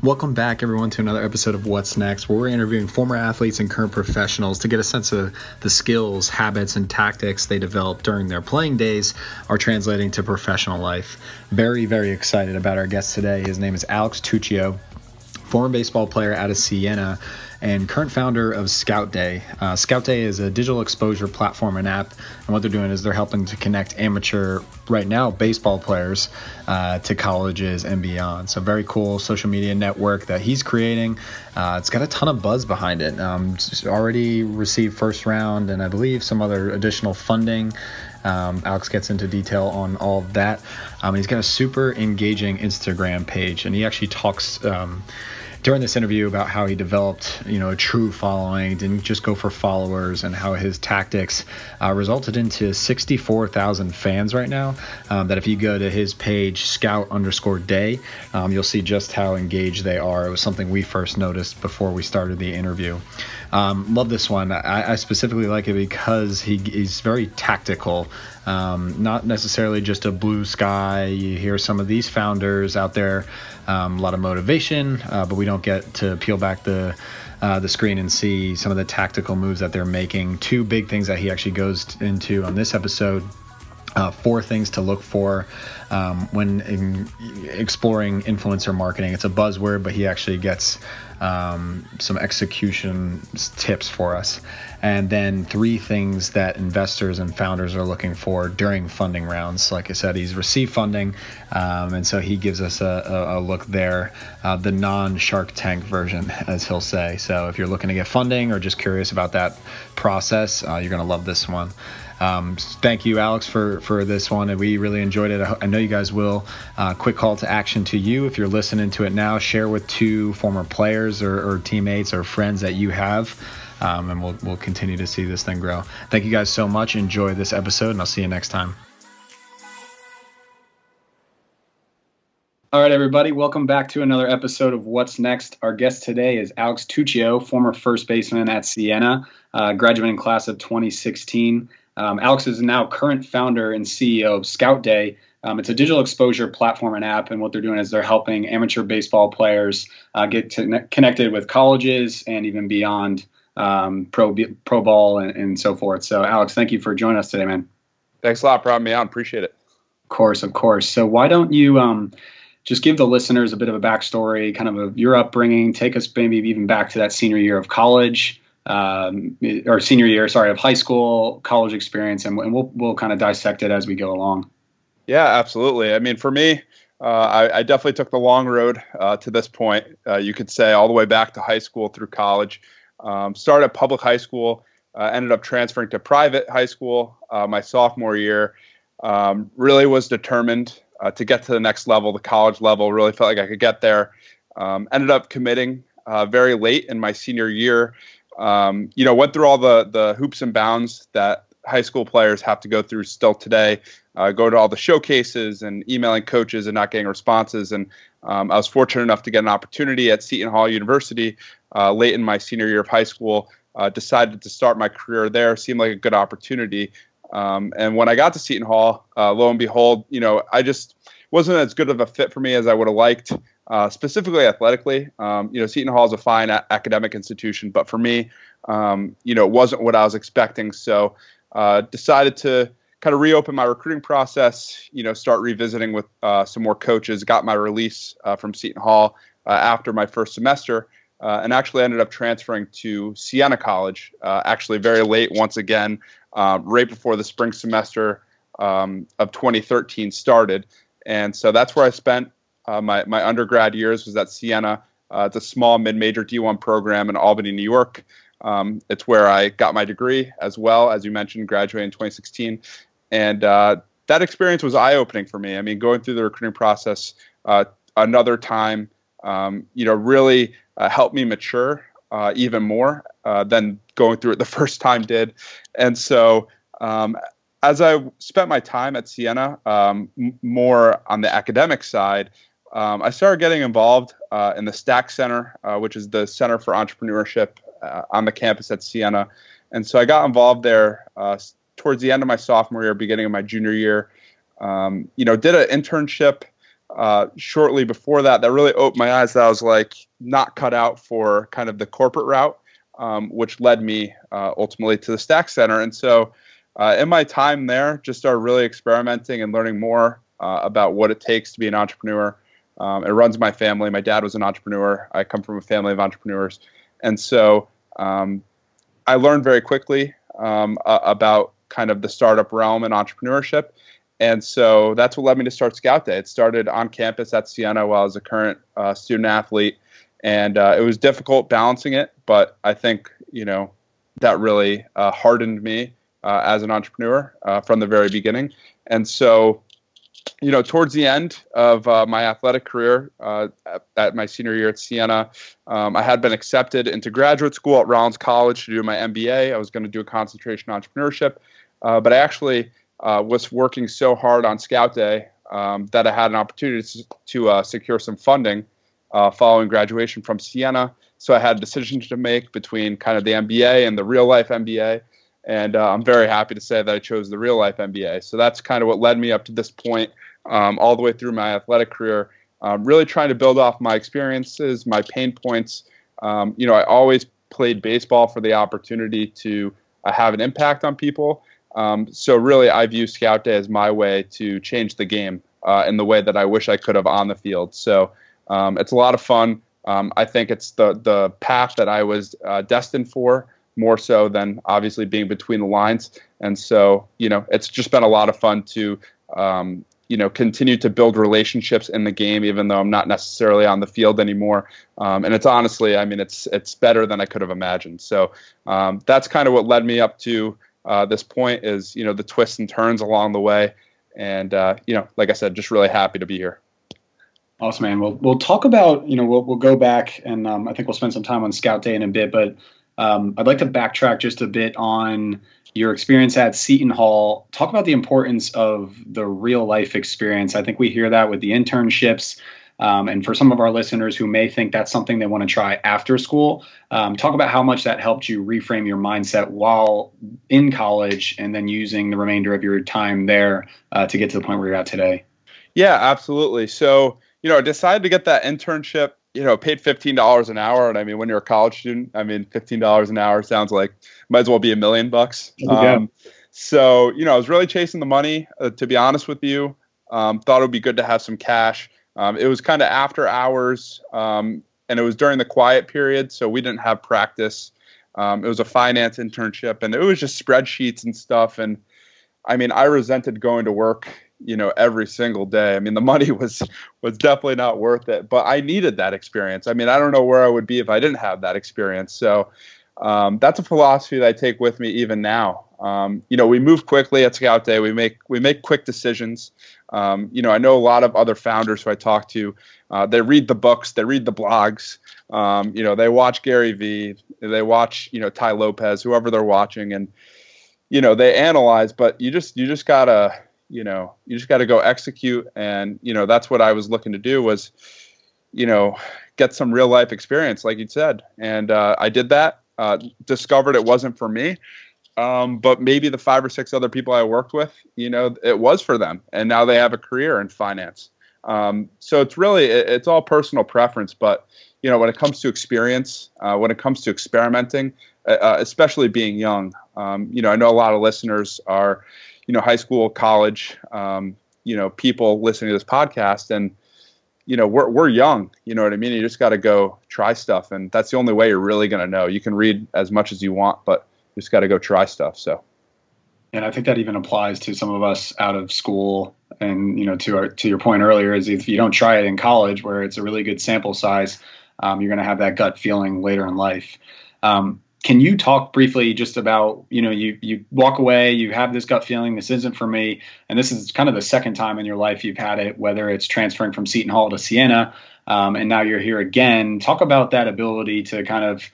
Welcome back, everyone, to another episode of What's Next, where we're interviewing former athletes and current professionals to get a sense of the skills, habits, and tactics they developed during their playing days are translating to professional life. Very, very excited about our guest today. His name is Alex Tuccio, former baseball player out of Siena and current founder of Scout Day. Uh, Scout Day is a digital exposure platform and app, and what they're doing is they're helping to connect amateur, right now, baseball players uh, to colleges and beyond. So, very cool social media network that he's creating. Uh, it's got a ton of buzz behind it. Um, already received first round, and I believe some other additional funding. Um, Alex gets into detail on all of that. Um, he's got a super engaging Instagram page, and he actually talks. Um, during this interview about how he developed, you know, a true following, didn't just go for followers, and how his tactics uh, resulted into 64,000 fans right now. Um, that if you go to his page, Scout underscore Day, um, you'll see just how engaged they are. It was something we first noticed before we started the interview. Um, love this one. I, I, specifically like it because he, he's very tactical. Um, not necessarily just a blue sky. You hear some of these founders out there, um, a lot of motivation, uh, but we don't get to peel back the uh, the screen and see some of the tactical moves that they're making. Two big things that he actually goes into on this episode. Uh, four things to look for um, when in exploring influencer marketing. It's a buzzword, but he actually gets um, some execution tips for us. And then three things that investors and founders are looking for during funding rounds. Like I said, he's received funding, um, and so he gives us a, a, a look there, uh, the non Shark Tank version, as he'll say. So if you're looking to get funding or just curious about that process, uh, you're going to love this one. Um, thank you, Alex, for for this one, and we really enjoyed it. I, know you guys will. Uh, quick call to action to you if you're listening to it now. Share with two former players or, or teammates or friends that you have. Um, and we'll, we'll continue to see this thing grow. Thank you guys so much. Enjoy this episode, and I'll see you next time. All right, everybody, welcome back to another episode of What's Next. Our guest today is Alex Tuccio, former first baseman at Siena, uh, graduating class of 2016. Um, Alex is now current founder and CEO of Scout Day. Um, it's a digital exposure platform and app, and what they're doing is they're helping amateur baseball players uh, get to, connected with colleges and even beyond um, pro pro ball and, and, so forth. So, Alex, thank you for joining us today, man. Thanks a lot for having me on. Appreciate it. Of course, of course. So, why don't you um, just give the listeners a bit of a backstory, kind of of your upbringing? Take us maybe even back to that senior year of college um, or senior year, sorry, of high school, college experience, and, and we'll we'll kind of dissect it as we go along. Yeah, absolutely. I mean, for me, uh, I, I, definitely took the long road uh, to this point. Uh, you could say all the way back to high school through college. Um, started at public high school, uh, ended up transferring to private high school uh, my sophomore year. Um, really was determined uh, to get to the next level, the college level. Really felt like I could get there. Um, ended up committing very late in my senior year um, you know, went through all the the hoops and bounds that high school players have to go through still today. Uh, go to all the showcases and emailing coaches and not getting responses. And um, I was fortunate enough to get an opportunity at Seton Hall University uh, late in my senior year of high school. Uh, decided to start my career there. Seemed like a good opportunity. Um, and when I got to Seton Hall, uh, lo and behold, you know, I just wasn't as good of a fit for me as I would have liked uh, specifically athletically. Um, you know, Seton Hall is a fine a- academic institution, but for me, um, you know, it wasn't what I was expecting. So, uh, decided to kind of reopen my recruiting process. You know, start revisiting with uh, some more coaches. Got my release uh, from Seton Hall uh, after my first semester. And actually ended up transferring to Siena College, actually very late once again, right before the spring semester um, of 2013 started. And so that's where I spent uh, my my undergrad years was at Siena. Uh, it's a small mid-major D1 program in Albany, New York. Um, it's where I got my degree as well, as you mentioned, graduating in 2016, and uh, that experience was eye-opening for me. I mean, going through the recruiting process uh, another time, um, you know, really uh, helped me mature even more than going through it the first time did, and so. Um, as I spent my time at Siena, um, m- more on the academic side, um, I started getting involved uh, in the Stack Center, uh, which is the Center for Entrepreneurship uh, on the campus at Siena. And so I got involved there uh, towards the end of my sophomore year, beginning of my junior year. Um, you know, did an internship uh, shortly before that that really opened my eyes that I was like not cut out for kind of the corporate route, um, which led me uh, ultimately to the Stack Center. And so, in my time there, just started really experimenting and learning more about what it takes to be an entrepreneur. Um, it runs my family. My dad was an entrepreneur. I come from a family of entrepreneurs, and so um, I learned very quickly um, about kind of the startup realm and entrepreneurship. And so that's what led me to start Scout Day. It started on campus at Siena while I was a current uh, student athlete, and uh, it was difficult balancing it. But I think you know that really uh, hardened me uh, as an entrepreneur uh, from the very beginning. And so, you know, towards the end of uh, my athletic career, at, at, my senior year at Siena, um, I had been accepted into graduate school at Rollins College to do my MBA. I was going to do a concentration in entrepreneurship, but I actually uh, was working so hard on Scout Day um, that I had an opportunity to, to uh, secure some funding uh, following graduation from Siena. So I had a decision to make between kind of the MBA and the real life MBA. And uh, I'm very happy to say that I chose the real life MBA. So that's kind of what led me up to this point, um, all the way through my athletic career. Um, really trying to build off my experiences, my pain points. Um, you know, I always played baseball for the opportunity to uh, have an impact on people. Um, so really, I view Scout Day as my way to change the game uh, in the way that I wish I could have on the field. So um, it's a lot of fun. Um, I think it's the the path that I was uh, destined for more so than obviously being between the lines. And so you know, it's just been a lot of fun to um, you know continue to build relationships in the game, even though I'm not necessarily on the field anymore. Um, and it's honestly, I mean, it's it's better than I could have imagined. So um, that's kind of what led me up to uh, this point is you know the twists and turns along the way, and uh, you know, like I said, just really happy to be here. Awesome, man. We'll we'll talk about you know we'll we'll go back and um, I think we'll spend some time on Scout Day in a bit, but um, I'd like to backtrack just a bit on your experience at Seton Hall. Talk about the importance of the real life experience. I think we hear that with the internships. Um, and for some of our listeners who may think that's something they want to try after school, um, talk about how much that helped you reframe your mindset while in college and then using the remainder of your time there uh, to get to the point where you're at today. Yeah, absolutely. So, you know, I decided to get that internship, you know, paid $15 an hour. And I mean, when you're a college student, I mean, $15 an hour sounds like might as well be a million bucks. Um, so, you know, I was really chasing the money, uh, to be honest with you. Um, thought it would be good to have some cash. Um, it was kind of after hours, um, and it was during the quiet period, so we didn't have practice. Um, it was a finance internship, and it was just spreadsheets and stuff. And I mean, I resented going to work, you know, every single day. I mean, the money was was definitely not worth it, but I needed that experience. I mean, I don't know where I would be if I didn't have that experience. So um, that's a philosophy that I take with me even now. Um, you know, we move quickly at Scout Day. We make we make quick decisions. Um, you know, I know a lot of other founders who I talk to. Uh, they read the books, they read the blogs. Um, you know, they watch Gary Vee, they watch you know Tai Lopez, whoever they're watching, and you know they analyze. But you just you just gotta you know you just gotta go execute, and you know that's what I was looking to do was you know get some real life experience, like you said, and uh, I did that. Uh, discovered it wasn't for me um, but maybe the five or six other people I worked with, you know, it was for them, and now they have a career in finance. Um, so it's really it, it's all personal preference, but you know, when it comes to experience, uh, when it comes to experimenting, uh, uh, especially being young, um, you know, I know a lot of listeners are, you know, high school, college, um, you know, people listening to this podcast, and you know, we're we're young. You know what I mean? You just got to go try stuff, and that's the only way you're really going to know. You can read as much as you want, but you just got to go try stuff. So. And I think that even applies to some of us out of school. And you know, to our to your point earlier, is if you don't try it in college, where it's a really good sample size, um, you're going to have that gut feeling later in life. Um, can you talk briefly just about you know you you walk away, you have this gut feeling, this isn't for me, and this is kind of the second time in your life you've had it, whether it's transferring from Seton Hall to Siena, um, and now you're here again. Talk about that ability to kind of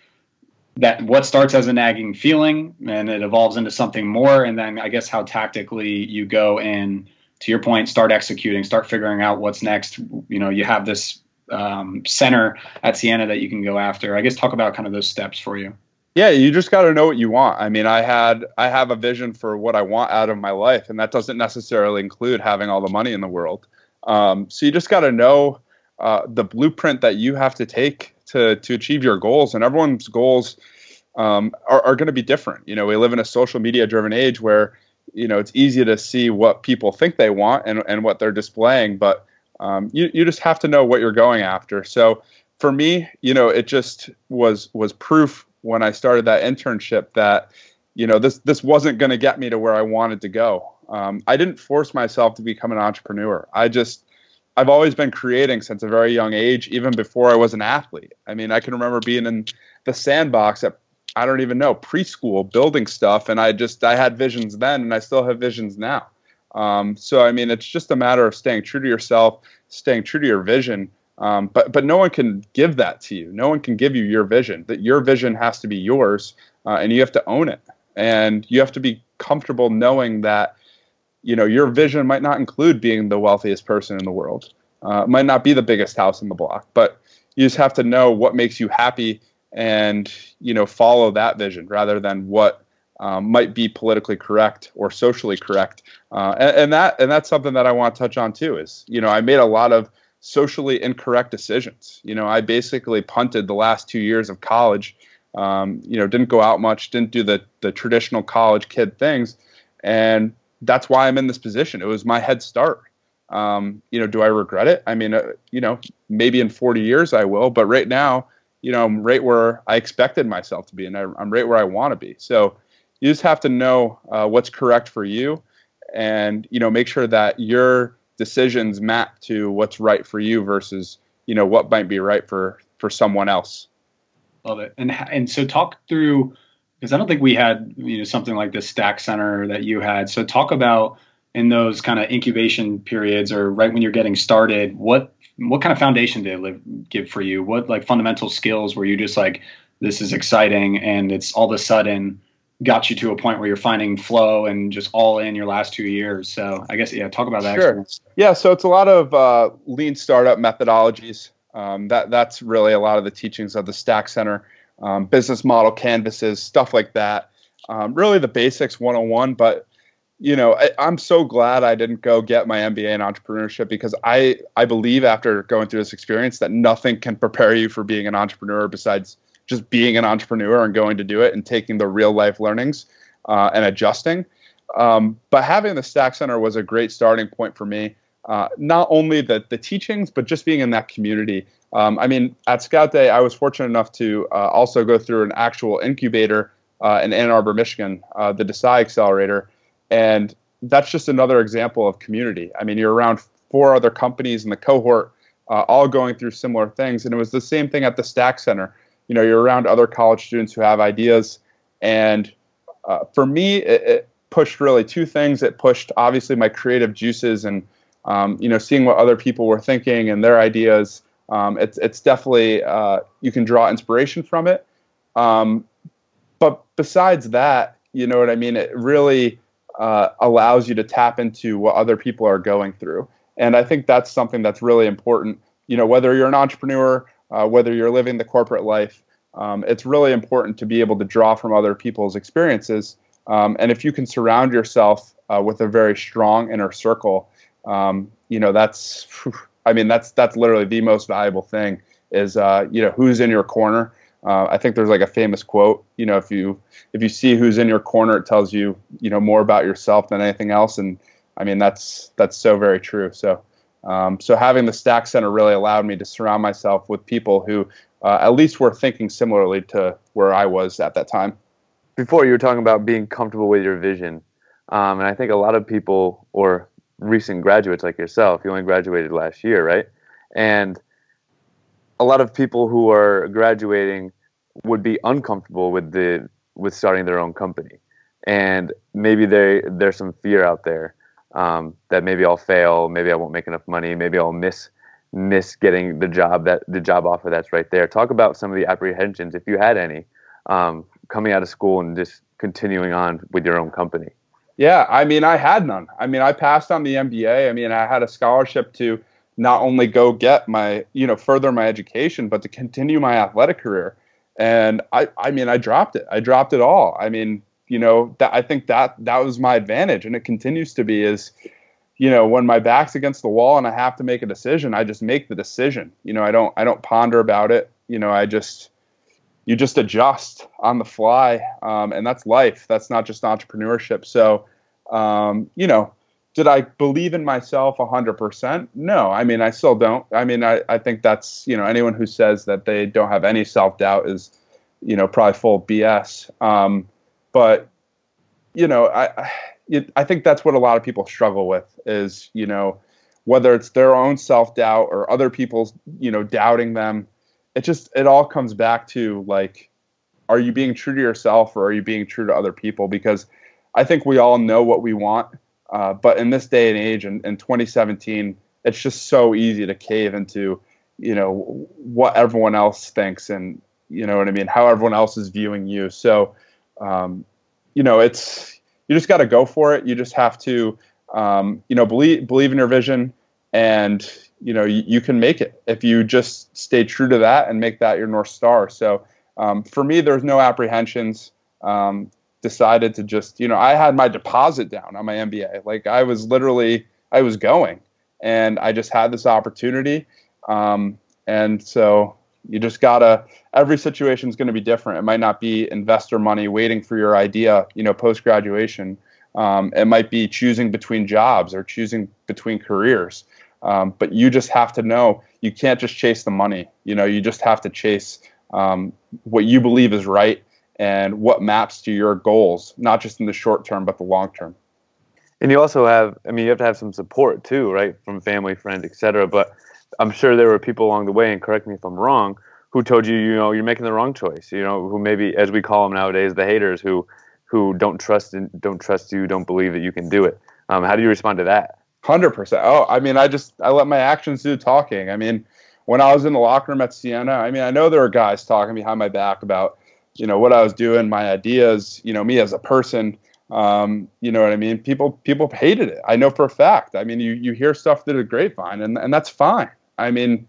that what starts as a nagging feeling and it evolves into something more and then i guess how tactically you go and to your point start executing start figuring out what's next. You know you have this um, center at siena that you can go after. I guess talk about kind of those steps for you yeah you just got to know what you want i mean i had i have a vision for what i want out of my life and that doesn't necessarily include having all the money in the world Um, so you just got to know uh, the blueprint that you have to take to to achieve your goals, and everyone's goals um, are, are going to be different. You know, we live in a social media driven age where you know it's easy to see what people think they want and, and what they're displaying, but um, you you just have to know what you're going after. So for me, you know, it just was was proof when I started that internship that you know this this wasn't going to get me to where I wanted to go. Um, I didn't force myself to become an entrepreneur. I just I've always been creating since a very young age, even before I was an athlete. I mean, I can remember being in the sandbox at I don't even know preschool building stuff, and I just I had visions then, and I still have visions now. Um, so I mean, it's just a matter of staying true to yourself, staying true to your vision. Um, but but no one can give that to you. No one can give you your vision. That your vision has to be yours, uh, and you have to own it. And you have to be comfortable knowing that you know your vision might not include being the wealthiest person in the world. Uh, might not be the biggest house in the block, but you just have to know what makes you happy and you know follow that vision rather than what um, might be politically correct or socially correct. Uh, and, and, that and that's something that I want to touch on too. Is you know I made a lot of socially incorrect decisions. You know I basically punted the last two years of college. Um, you know didn't go out much, didn't do the the traditional college kid things, and that's why I'm in this position. It was my head start. Um, you know, do I regret it? I mean, uh, you know, maybe in 40 years I will, but right now you know, I'm right where I expected myself to be, and I, am right where I want to be. So you just have to know uh, what's correct for you, and you know, make sure that your decisions map to what's right for you versus you know what might be right for for someone else. Love it. And and so talk through because I don't think we had you know something like the Stack Center that you had. So talk about in those kind of incubation periods or right when you're getting started, what what kind of foundation did it live, give for you? What like fundamental skills were you just like, this is exciting, and it's all of a sudden got you to a point where you're finding flow and just all in your last two years. So I guess yeah, talk about that. Sure. Experience. Yeah, so it's a lot of uh, lean startup methodologies. Um, that that's really a lot of the teachings of the Stack Center, um, business model canvases, stuff like that. Um, really the basics 101, but you know, I, am so glad I didn't go get my MBA in entrepreneurship because I I believe after going through this experience that nothing can prepare you for being an entrepreneur besides just being an entrepreneur and going to do it and taking the real life learnings uh, and adjusting. Um, but having the Stack Center was a great starting point for me. Uh, not only the the teachings, but just being in that community. Um, I mean, at Scout Day, I was fortunate enough to uh, also go through an actual incubator uh, in Ann Arbor, Michigan, uh, the Desai Accelerator and that's just another example of community. I mean, you're around four other companies in the cohort, uh, all going through similar things. And it was the same thing at the Stack Center. You know, you're around other college students who have ideas. And uh, for me, it, it, pushed really two things. It pushed obviously my creative juices and, um, you know, seeing what other people were thinking and their ideas. Um, it's, it's definitely, uh, you can draw inspiration from it. Um, but besides that, you know what I mean? It really, uh, allows you to tap into what other people are going through. And I think that's something that's really important. You know, whether you're an entrepreneur, uh, whether you're living the corporate life, um, it's really important to be able to draw from other people's experiences. Um, and if you can surround yourself uh, with a very strong inner circle, um, you know, that's, I mean, that's that's literally the most valuable thing is, uh, you know, who's in your corner. Uh, I think there's like a famous quote. You know, if you if you see who's in your corner, it tells you you know more about yourself than anything else. And I mean that's that's so very true. So um, so having the Stack Center really allowed me to surround myself with people who uh, at least were thinking similarly to where I was at that time. Before you were talking about being comfortable with your vision, um, and I think a lot of people or recent graduates like yourself, you only graduated last year, right? And a lot of people who are graduating would be uncomfortable with the with starting their own company, and maybe they there's some fear out there um, that maybe I'll fail, maybe I won't make enough money, maybe I'll miss miss getting the job that the job offer that's right there. Talk about some of the apprehensions, if you had any, um, coming out of school and just continuing on with your own company. Yeah, I mean, I had none. I mean, I passed on the MBA. I mean, I had a scholarship to not only go get my, you know, further my education, but to continue my athletic career. And I, I mean, I dropped it. I dropped it all. I mean, you know, that I think that that was my advantage, and it continues to be. Is you know, when my back's against the wall and I have to make a decision, I just make the decision. You know, I don't I don't ponder about it. You know, I just you just adjust on the fly, um, and that's life. That's not just entrepreneurship. So, um, you know, did I believe in myself 100%? No. I mean, I still don't. I mean, I, I think that's, you know, anyone who says that they don't have any self doubt is, you know, probably full BS. Um, but, you know, I, I think that's what a lot of people struggle with is, you know, whether it's their own self doubt or other people's, you know, doubting them. It just, it all comes back to like, are you being true to yourself or are you being true to other people? Because I think we all know what we want. Uh, but in this day and age, in, in 2017, it's just so easy to cave into, you know, what everyone else thinks and, you know what I mean, how everyone else is viewing you. So, um, you know, it's, you just got to go for it. You just have to, um, you know, believe believe in your vision, and you know you, you, can make it if you just stay true to that and make that your north star. So um, for me, there's no apprehensions. Um, decided to just, you know, I had my deposit down on my MBA. Like I was literally, I was going, and I just had this opportunity, um, and so you just gotta every situation is going to be different. It might not be investor money waiting for your idea you know post graduation um, it might be choosing between jobs or choosing between careers. Um, but you just have to know you can't just chase the money. You know you just have to chase um, what you believe is right and what maps to your goals not just in the short term but the long term. And you also have i mean you have to have some support too right? From family friends etc but I'm sure there were people along the way, and correct me if I'm wrong, who told you, you know, you're making the wrong choice. You know, who maybe, as we call them nowadays, the haters, who who don't trust and don't trust you, don't believe that you can do it. Um, how do you respond to that? Hundred percent. Oh, I mean, I just I let my actions do talking. I mean, when I was in the locker room at Siena, I mean, I know there were guys talking behind my back about, you know, what I was doing, my ideas, you know, me as a person. Um, you know what I mean? People people hated it. I know for a fact. I mean, you you hear stuff through the grapevine, and and that's fine. I mean,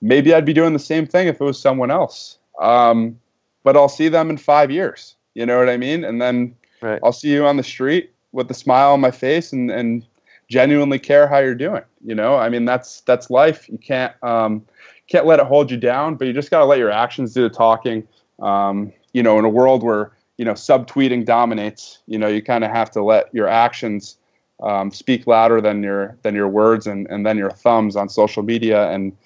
maybe I'd be doing the same thing if it was someone else. Um, but I'll see them in five years. You know what I mean? And then right. I'll see you on the street with a smile on my face and, and genuinely care how you're doing. You know, I mean, that's that's life. You can't um, can't let it hold you down, but you just got to let your actions do the talking. Um, you know, in a world where you know subtweeting dominates, you know, you kind of have to let your actions um, speak louder than your than your words and and then your thumbs on social media and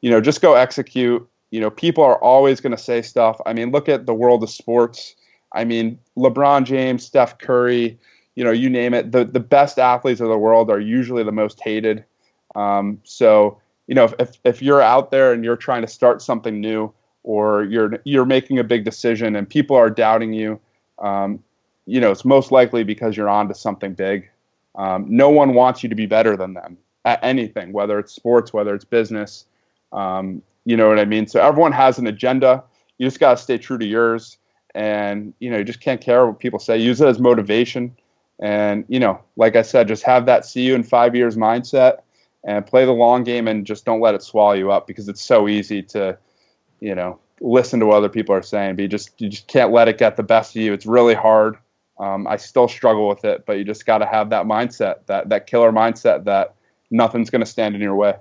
you know just go execute. You know people are always going to say stuff. I mean look at the world of sports. I mean lebron james steph curry you know you name it. The the best athletes of the world are usually the most hated. Um, so you know if, if you're out there and you're trying to start something new or you're you're making a big decision and people are doubting you um, you know it's most likely because you're on to something big um, no one wants you to be better than them at anything, whether it's sports, whether it's business. Um, you know what I mean? So everyone has an agenda. You just got to stay true to yours. And, you know, you just can't care what people say. Use it as motivation. And, you know, like I said, just have that see you in five years mindset and play the long game and just don't let it swallow you up because it's so easy to, you know, listen to what other people are saying, but you just, you just can't let it get the best of you. It's really hard. Um, I still struggle with it, but you just got to have that mindset, that that killer mindset that nothing's going to stand in your way.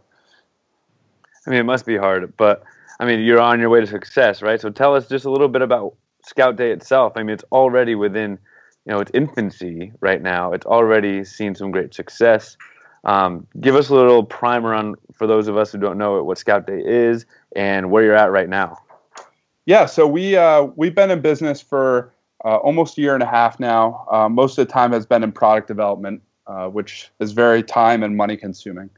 I mean, it must be hard, but I mean, you're on your way to success, right? So tell us just a little bit about Scout Day itself. I mean, it's already within, you know, its infancy right now. It's already seen some great success. Um, give us a little primer on for those of us who don't know it, what Scout Day is and where you're at right now. Yeah, so we uh, we've been in business for uh, almost a year and a half now. Uh, most of the time has been in product development, uh, which is very time and money consuming.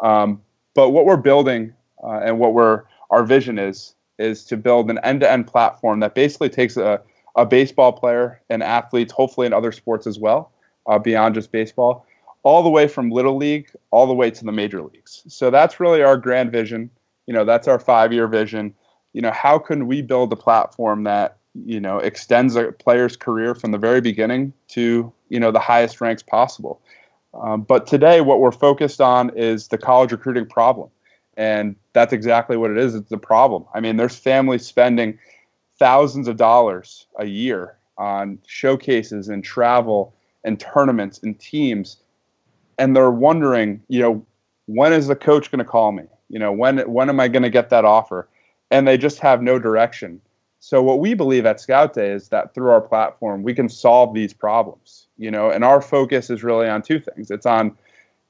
Um, but what we're building uh, and what we're our vision is is to build an end-to-end platform that basically takes a, a baseball player and athletes, hopefully in other sports as well, uh, beyond just baseball, all the way from little league all the way to the major leagues. So that's really our grand vision. You know, that's our five-year vision. You know, how can we build a platform that you know extends a player's career from the very beginning to you know the highest ranks possible. Um, but today, what we're focused on is the college recruiting problem, and that's exactly what it is. It's the problem. I mean, there's families spending thousands of dollars a year on showcases and travel and tournaments and teams, and they're wondering, you know, when is the coach going to call me? You know, when when am I going to get that offer? And they just have no direction. So what we believe at Scout Day is that through our platform we can solve these problems. You know, and our focus is really on two things. It's on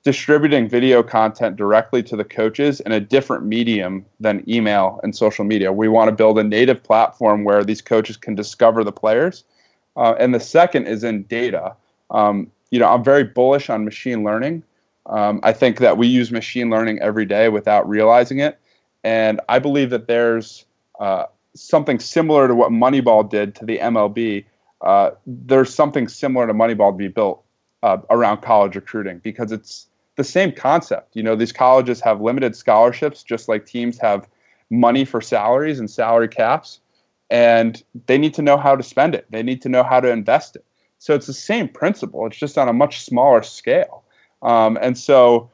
distributing video content directly to the coaches in a different medium than email and social media. We want to build a native platform where these coaches can discover the players. Uh, and the second is in data. Um, you know, I'm very bullish on machine learning. Um, I think that we use machine learning every day without realizing it. And I believe that there's uh, something similar to what Moneyball did to the MLB. Uh, there's something similar to Moneyball to be built uh, around college recruiting because it's the same concept. You know, these colleges have limited scholarships, just like teams have money for salaries and salary caps, and they need to know how to spend it. They need to know how to invest it. So it's the same principle. It's just on a much smaller scale. Um, and so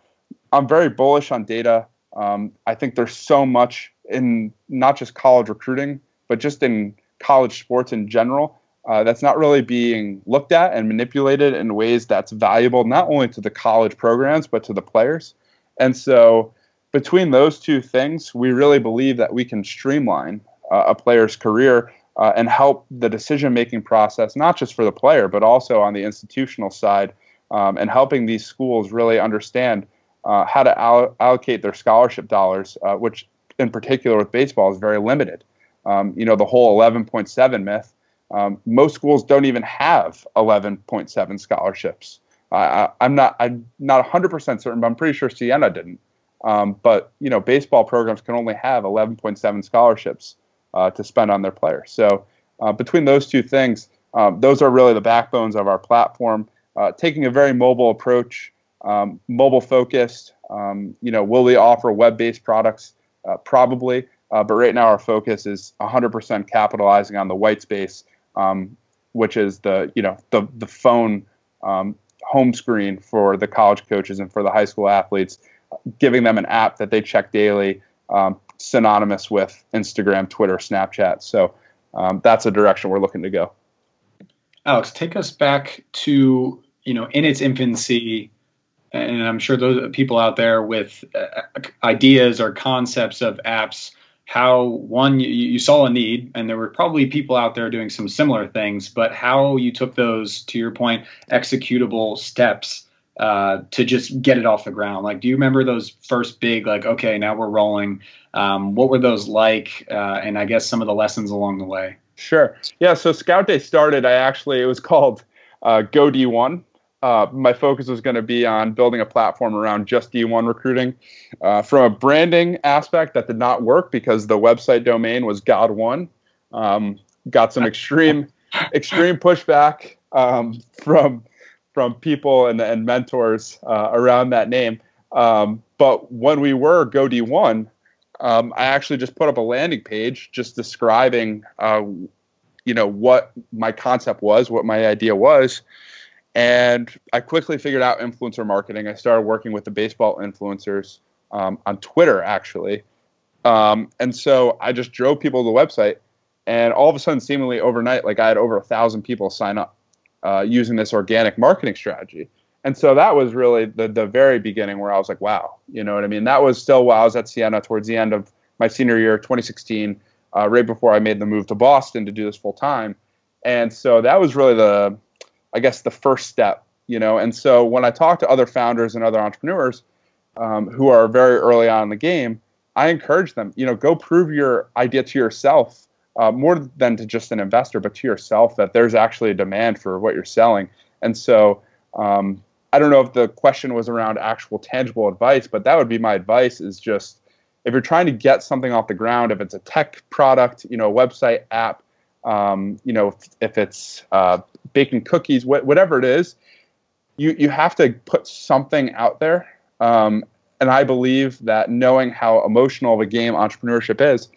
I'm very bullish on data. Um, I think there's so much in not just college recruiting, but just in college sports in general uh, that's not really being looked at and manipulated in ways that's valuable not only to the college programs but to the players. And so between those two things, we really believe that we can streamline uh, a player's career uh, and help the decision making process, not just for the player, but also on the institutional side um, and helping these schools really understand uh, how to all- allocate their scholarship dollars, uh, which in particular with baseball is very limited. Um, you know, the whole 11.7 myth. Um, most schools don't even have 11.7 scholarships. I, am not I'm not 100% certain, but I'm pretty sure Siena didn't. Um, but you know, baseball programs can only have 11.7 scholarships uh, to spend on their players. So uh, between those two things, um, those are really the backbones of our platform uh, taking a very mobile approach, um, mobile focused. Um, you know, will we offer web-based products? Uh, probably, uh, but right now our focus is 100% capitalizing on the white space, um, which is the you know the the phone um, home screen for the college coaches and for the high school athletes, giving them an app that they check daily, um, synonymous with Instagram, Twitter, Snapchat. So um, that's a direction we're looking to go. Alex, take us back to you know, in its infancy, and I'm sure those people out there with uh, ideas or concepts of apps, how one you, you, saw a need, and there were probably people out there doing some similar things, but how you took those, to your point, executable steps uh, to just get it off the ground. Like, do you remember those first big, like, okay, now we're rolling? Um, what were those like? Uh, and I guess some of the lessons along the way. Sure. Yeah. So Scout Day started. I actually it was called uh, Go D1 uh, my focus was going to be on building a platform around just D1 recruiting. Uh, from a branding aspect, that did not work because the website domain was God1. Um, got some extreme, extreme pushback um, from from people and, and mentors uh, around that name. Um, but when we were GoD1, um, I actually just put up a landing page just describing, uh, you know, what my concept was, what my idea was and I quickly figured out influencer marketing. I started working with the baseball influencers um, on Twitter, actually. Um, and so I just drove people to the website, and all of a sudden, seemingly overnight, like I had over a thousand people sign up uh, using this organic marketing strategy. And so that was really the the very beginning where I was like, wow, you know what I mean? That was still while I was at Siena towards the end of my senior year, 2016, uh, right before I made the move to Boston to do this full time. And so that was really the I guess, the first step, you know. And so when I talk to other founders and other entrepreneurs um, who are very early on in the game, I encourage them, you know, go prove your idea to yourself uh, more than to just an investor, but to yourself that there's actually a demand for what you're selling. And so um, I don't know if the question was around actual tangible advice, but that would be my advice is just if you're trying to get something off the ground, if it's a tech product, you know, website, app, um, you know, if, if it's uh, baking cookies, wh- whatever it is, you you have to put something out there. Um, and I believe that knowing how emotional of a game entrepreneurship is,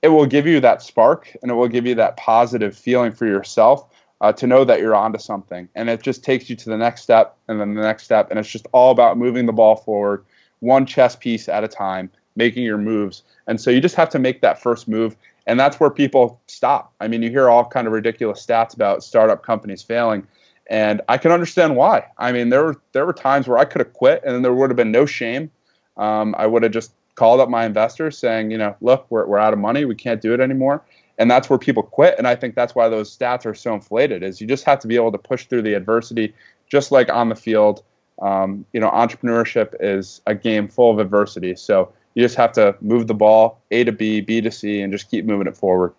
it will give you that spark and it will give you that positive feeling for yourself uh, to know that you're onto something. And it just takes you to the next step and then the next step. And it's just all about moving the ball forward, one chess piece at a time, making your moves. And so you just have to make that first move and that's where people stop. I mean, you hear all kind of ridiculous stats about startup companies failing, And I can understand why. I mean, there were there were times where I could have quit, and there would have been no shame. Um, I would have just called up my investors saying, you know, look, we're we're out of money, we can't do it anymore, and that's where people quit. And I think that's why those stats are so inflated. Is you just have to be able to push through the adversity, just like on the field. Um, you know, entrepreneurship is a game full of adversity. So you just have to move the ball A to B, B to C, and just keep moving it forward.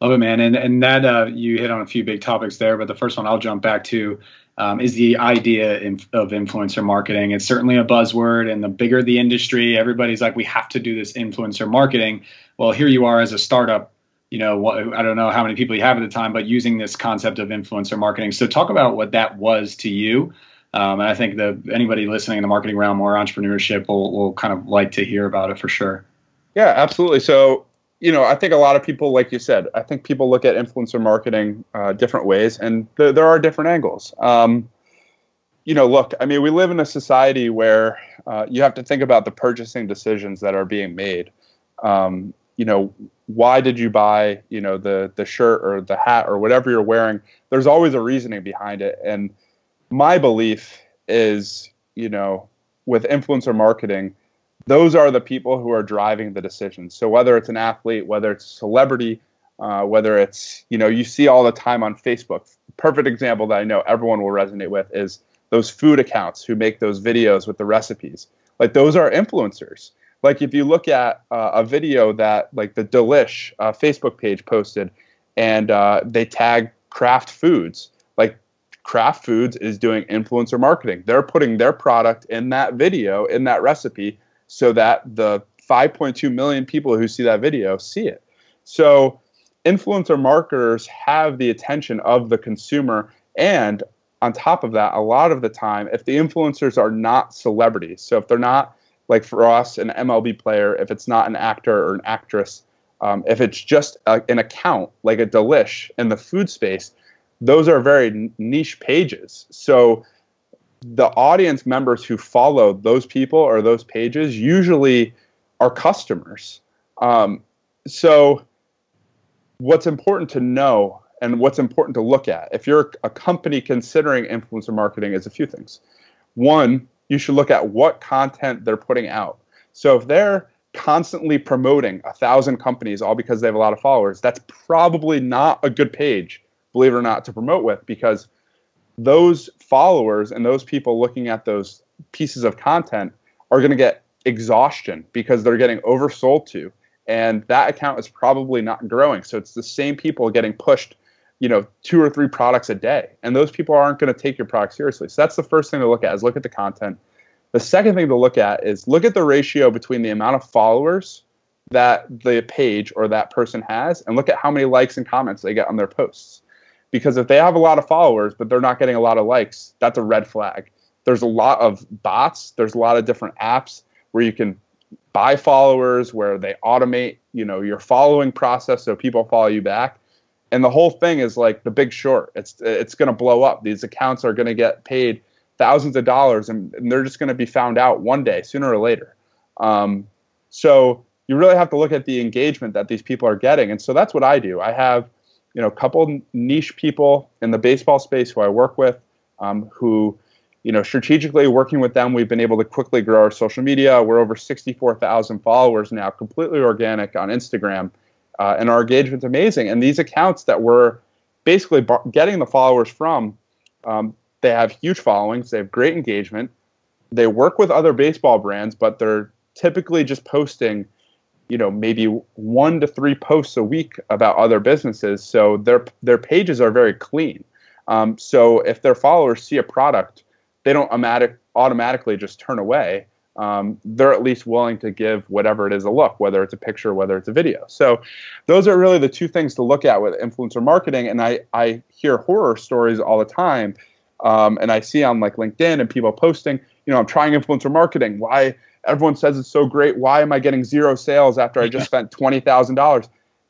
Love it, man. And and that uh, you hit on a few big topics there, but the first one I'll jump back to um, is the idea of influencer marketing. It's certainly a buzzword, and the bigger the industry, everybody's like, we have to do this influencer marketing. Well, here you are as a startup. You know, I don't know how many people you have at the time, but using this concept of influencer marketing. So, talk about what that was to you. Um, and I think that anybody listening in the marketing realm or entrepreneurship will, will kind of like to hear about it for sure. Yeah, absolutely. So, you know, I think a lot of people, like you said, I think people look at influencer marketing uh, different ways, and th- there are different angles. Um, you know, look, I mean, we live in a society where uh, you have to think about the purchasing decisions that are being made. Um, you know, why did you buy, you know, the the shirt or the hat or whatever you're wearing? There's always a reasoning behind it, and my belief is, you know, with influencer marketing, those are the people who are driving the decisions. So whether it's an athlete, whether it's a celebrity, uh, whether it's you know you see all the time on Facebook. Perfect example that I know everyone will resonate with is those food accounts who make those videos with the recipes. Like those are influencers. Like if you look at uh, a video that like the Delish uh, Facebook page posted, and uh, they tag Kraft Foods. Like Kraft Foods is doing influencer marketing. They're putting their product in that video, in that recipe, so that the 5.2 million people who see that video see it. So influencer marketers have the attention of the consumer and on top of that, a lot of the time, if the influencers are not celebrities, so if they're not like for us, an MLB player, if it's not an actor or an actress, um, if it's just a, an account like a Delish in the food space, those are very niche pages. So the audience members who follow those people or those pages usually are customers. Um, so, what's important to know and what's important to look at if you're a company considering influencer marketing is a few things. One, you should look at what content they're putting out. So, if they're constantly promoting a thousand companies all because they have a lot of followers, that's probably not a good page, believe it or not, to promote with because those followers and those people looking at those pieces of content are going to get exhaustion because they're getting oversold to and that account is probably not growing. So it's the same people getting pushed you know two or three products a day and those people aren't going to take your product seriously. So that's the first thing to look at is look at the content. The second thing to look at is look at the ratio between the amount of followers that the page or that person has and look at how many likes and comments they get on their posts because if they have a lot of followers but they're not getting a lot of likes, that's a red flag. There's a lot of bots, there's a lot of different apps where you can buy followers where they automate, you know, your following process so people follow you back. And the whole thing is like the big short. It's it's going to blow up. These accounts are going to get paid thousands of dollars and, and they're just going to be found out one day, sooner or later. Um, so you really have to look at the engagement that these people are getting. And so that's what I do. I have you know, a couple niche people in the baseball space who I work with, um, who, you know, strategically working with them, we've been able to quickly grow our social media. We're over 64,000 followers now, completely organic on Instagram, uh, and our engagement's amazing. And these accounts that we're basically getting the followers from, um, they have huge followings, they have great engagement, they work with other baseball brands, but they're typically just posting you know maybe one to three posts a week about other businesses. So their their pages are very clean. Um, so if their followers see a product they don't automatic, automatically just turn away. Um, they're at least willing to give whatever it is a look whether it's a picture whether it's a video. So those are really the two things to look at with influencer marketing. And i, I hear horror stories all the time um, and i see on like linkedin and people posting you know i'm trying influencer marketing. Why everyone says it's so great. Why am I getting zero sales after I just spent twenty thousand dollars?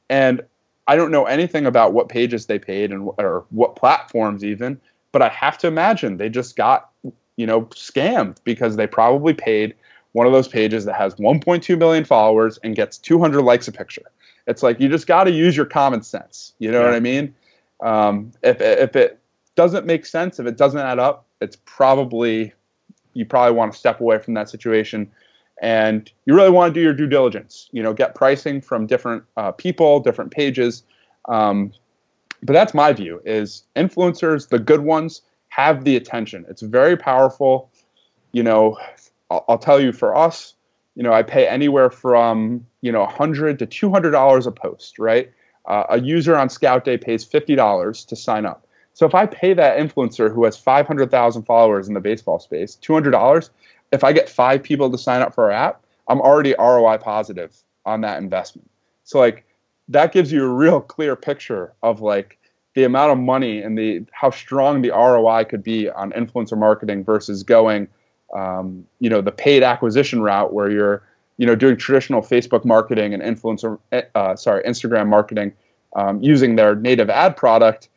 And I don't know anything about what pages they paid and or what platforms even, but I have to imagine they just got you know scammed because they probably paid one of those pages that has 1.2 million followers and gets 200 likes a picture. It's like you just got to use your common sense. You know yeah. what I mean? Um, if if it doesn't make sense, if it doesn't add up, it's probably you probably want to step away from that situation and you really want to do your due diligence you know get pricing from different uh, people different pages. Um, but that's my view is influencers the good ones have the attention. It's very powerful. You know i'll, I'll tell you for us you know i pay anywhere from you know 100 to 200 dollars a post right? Uh, a user on scout day pays $50 to sign up. So if i pay that influencer who has 500000 followers in the baseball space $200 if i get five people to sign up for our app i'm already roi positive on that investment. So like that gives you a real clear picture of like the amount of money and the how strong the ROI could be on influencer marketing versus going, um, you know, the paid acquisition route where you're, you know, doing traditional Facebook marketing and influencer, uh, sorry, Instagram marketing um, using their native ad product,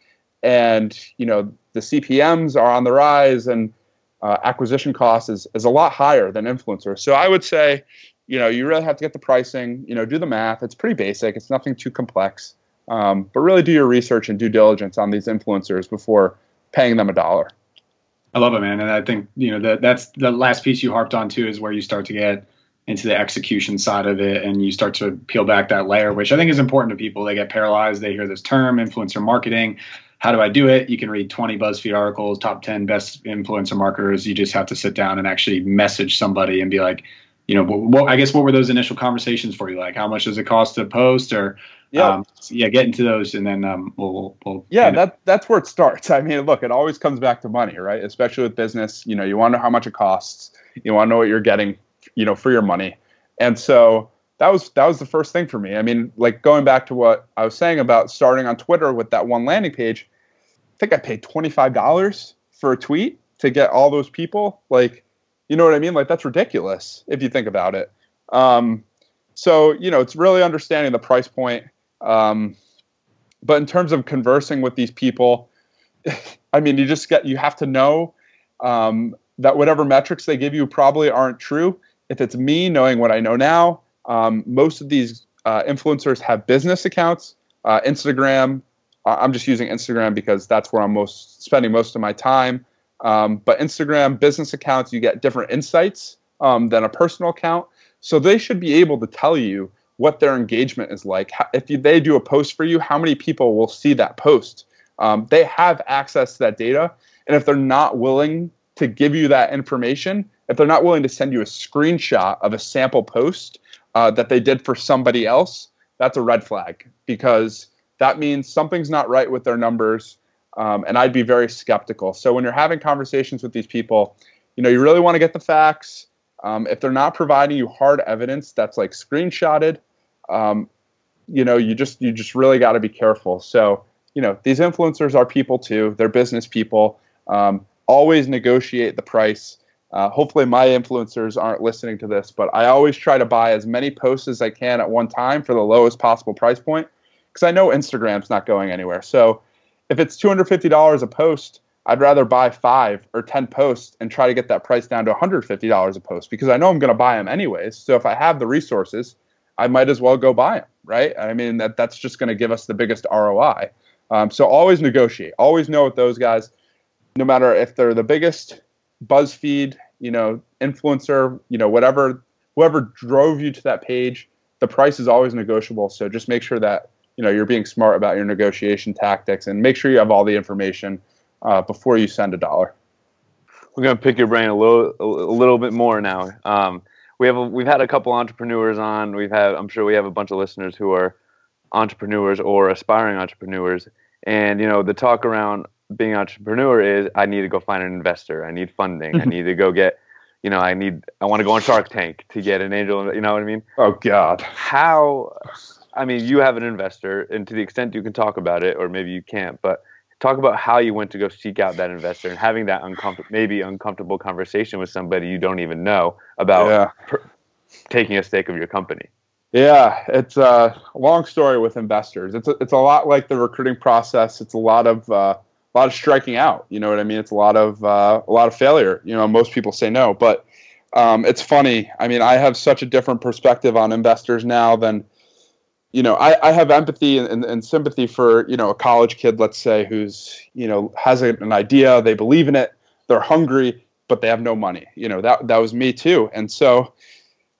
and you know the CPMS are on the rise and uh, acquisition cost is is a lot higher than influencers. So I would say, you know, you really have to get the pricing, you know, do the math. It's pretty basic. It's nothing too complex. Um, but really do your research and due diligence on these influencers before paying them a dollar. I love it, man. And I think, you know, that that's the last piece you harped on too is where you start to get into the execution side of it and you start to peel back that layer, which I think is important to people. They get paralyzed. They hear this term, influencer marketing. How do I do it? You can read 20 BuzzFeed articles, top 10 best influencer marketers. You just have to sit down and actually message somebody and be like, you know, what, I guess what were those initial conversations for you? Like, how much does it cost to post, or yeah, um, yeah, get into those, and then um, we'll, we'll yeah, that that's where it starts. I mean, look, it always comes back to money, right? Especially with business, you know, you want to know how much it costs, you want to know what you're getting, you know, for your money, and so that was that was the first thing for me. I mean, like going back to what I was saying about starting on Twitter with that one landing page, I think I paid twenty five dollars for a tweet to get all those people, like you know what I mean? Like that's ridiculous if you think about it. Um, so you know, it's really understanding the price point. Um, but in terms of conversing with these people, I mean, you just get you have to know um, that whatever metrics they give you probably aren't true. If it's me knowing what I know now, um, most of these uh, influencers have business accounts. Uh, Instagram, I'm just using Instagram because that's where I'm most spending most of my time. Um, but Instagram business accounts, you get different insights um, than a personal account. So they should be able to tell you what their engagement is like. If they do a post for you, how many people will see that post? Um, they have access to that data. And if they're not willing to give you that information, if they're not willing to send you a screenshot of a sample post uh, that they did for somebody else, that's a red flag because that means something's not right with their numbers. Um, and I'd be very skeptical. So when you're having conversations with these people, you know, you really want to get the facts. Um, if they're not providing you hard evidence that's like screenshotted, um, you know, you just you just really got to be careful. So you know, these influencers are people too. They're business people. Um, always negotiate the price. Uh, hopefully, my influencers aren't listening to this, but I always try to buy as many posts as I can at one time for the lowest possible price point because I know Instagram's not going anywhere. So if it's $250 a post, I'd rather buy five or 10 posts and try to get that price down to $150 a post because I know I'm going to buy them anyways. So if I have the resources, I might as well go buy them, right? I mean, that, that's just going to give us the biggest ROI. Um, so always negotiate. Always know with those guys, no matter if they're the biggest BuzzFeed, you know, influencer, you know, whatever, whoever drove you to that page, the price is always negotiable. So just make sure that you know you're being smart about your negotiation tactics and make sure you have all the information uh, before you send a dollar. We're gonna pick your brain a little a little bit more now. Um, we have a, we've had a couple entrepreneurs on. We've had I'm sure we have a bunch of listeners who are entrepreneurs or aspiring entrepreneurs, and you know the talk around being an entrepreneur is I need to go find an investor. I need funding. I need to go get you know, I need, I want to go on Shark Tank to get an angel. You know what I mean? Oh God. How I mean, you have an investor, and to the extent you can talk about it, or maybe you can't, but talk about how you went to go seek out that investor and having that uncomfortable, maybe uncomfortable conversation with somebody you don't even know about yeah. per- taking a stake of your company. Yeah, it's a long story with investors. It's a, it's a lot like the recruiting process. It's a lot of uh, a lot of striking out. You know what I mean? It's a lot of uh, a lot of failure. You know, most people say no, but um, it's funny. I mean, I have such a different perspective on investors now than you know, I, I have empathy and, and, sympathy for, you know, a college kid, let's say, who's, you know, has a, an idea, they believe in it, they're hungry, but they have no money. You know, that, that was me too. And so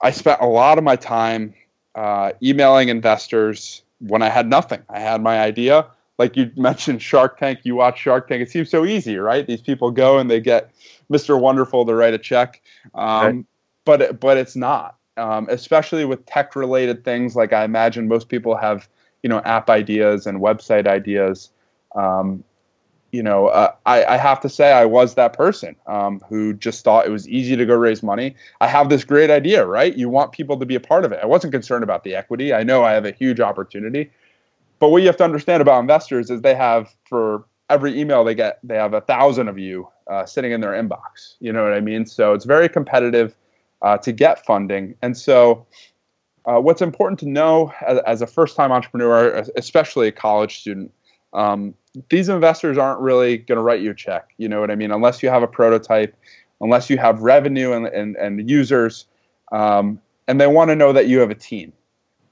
I spent a lot of my time uh, emailing investors when I had nothing. I had my idea. Like you mentioned Shark Tank, you watch Shark Tank, it seems so easy, right? These people go and they get Mr. Wonderful to write a check. Um, right. But, but it's not um, especially with tech related things. Like I imagine most people have, you know, app ideas and website ideas. Um, you know, uh, I, I, have to say I was that person um, who just thought it was easy to go raise money. I have this great idea, right? You want people to be a part of it. I wasn't concerned about the equity. I know I have a huge opportunity, but what you have to understand about investors is they have for every email they get, they have a thousand of you uh, sitting in their inbox. You know what I mean? So it's very competitive uh, to get funding. And so, uh, what's important to know as, as a first time entrepreneur, especially a college student, um, these investors aren't really going to write you a check. You know what I mean? Unless you have a prototype, unless you have revenue and, and, and users, um, and they want to know that you have a team.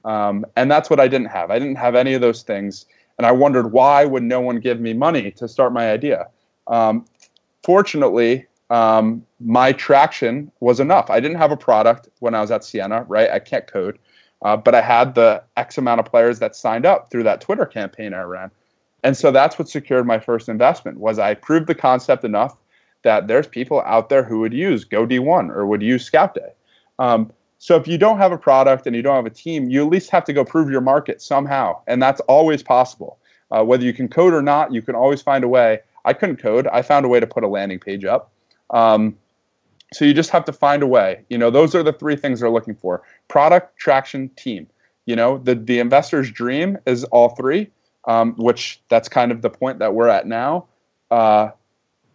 Um, and that's what I didn't have. I didn't have any of those things. And I wondered why would no one give me money to start my idea? Um, fortunately, um, my traction was enough. I didn't have a product when I was at Siena, right? I can't code, uh, but I had the X amount of players that signed up through that Twitter campaign I ran, and so that's what secured my first investment. Was I proved the concept enough that there's people out there who would use GoD1 or would use Scout Day. Um, so if you don't have a product and you don't have a team, you at least have to go prove your market somehow, and that's always possible. Uh, whether you can code or not, you can always find a way. I couldn't code. I found a way to put a landing page up. Um, so you just have to find a way. You know, those are the three things they're looking for: product, traction, team. You know, the the investor's dream is all three, um, which that's kind of the point that we're at now. Uh,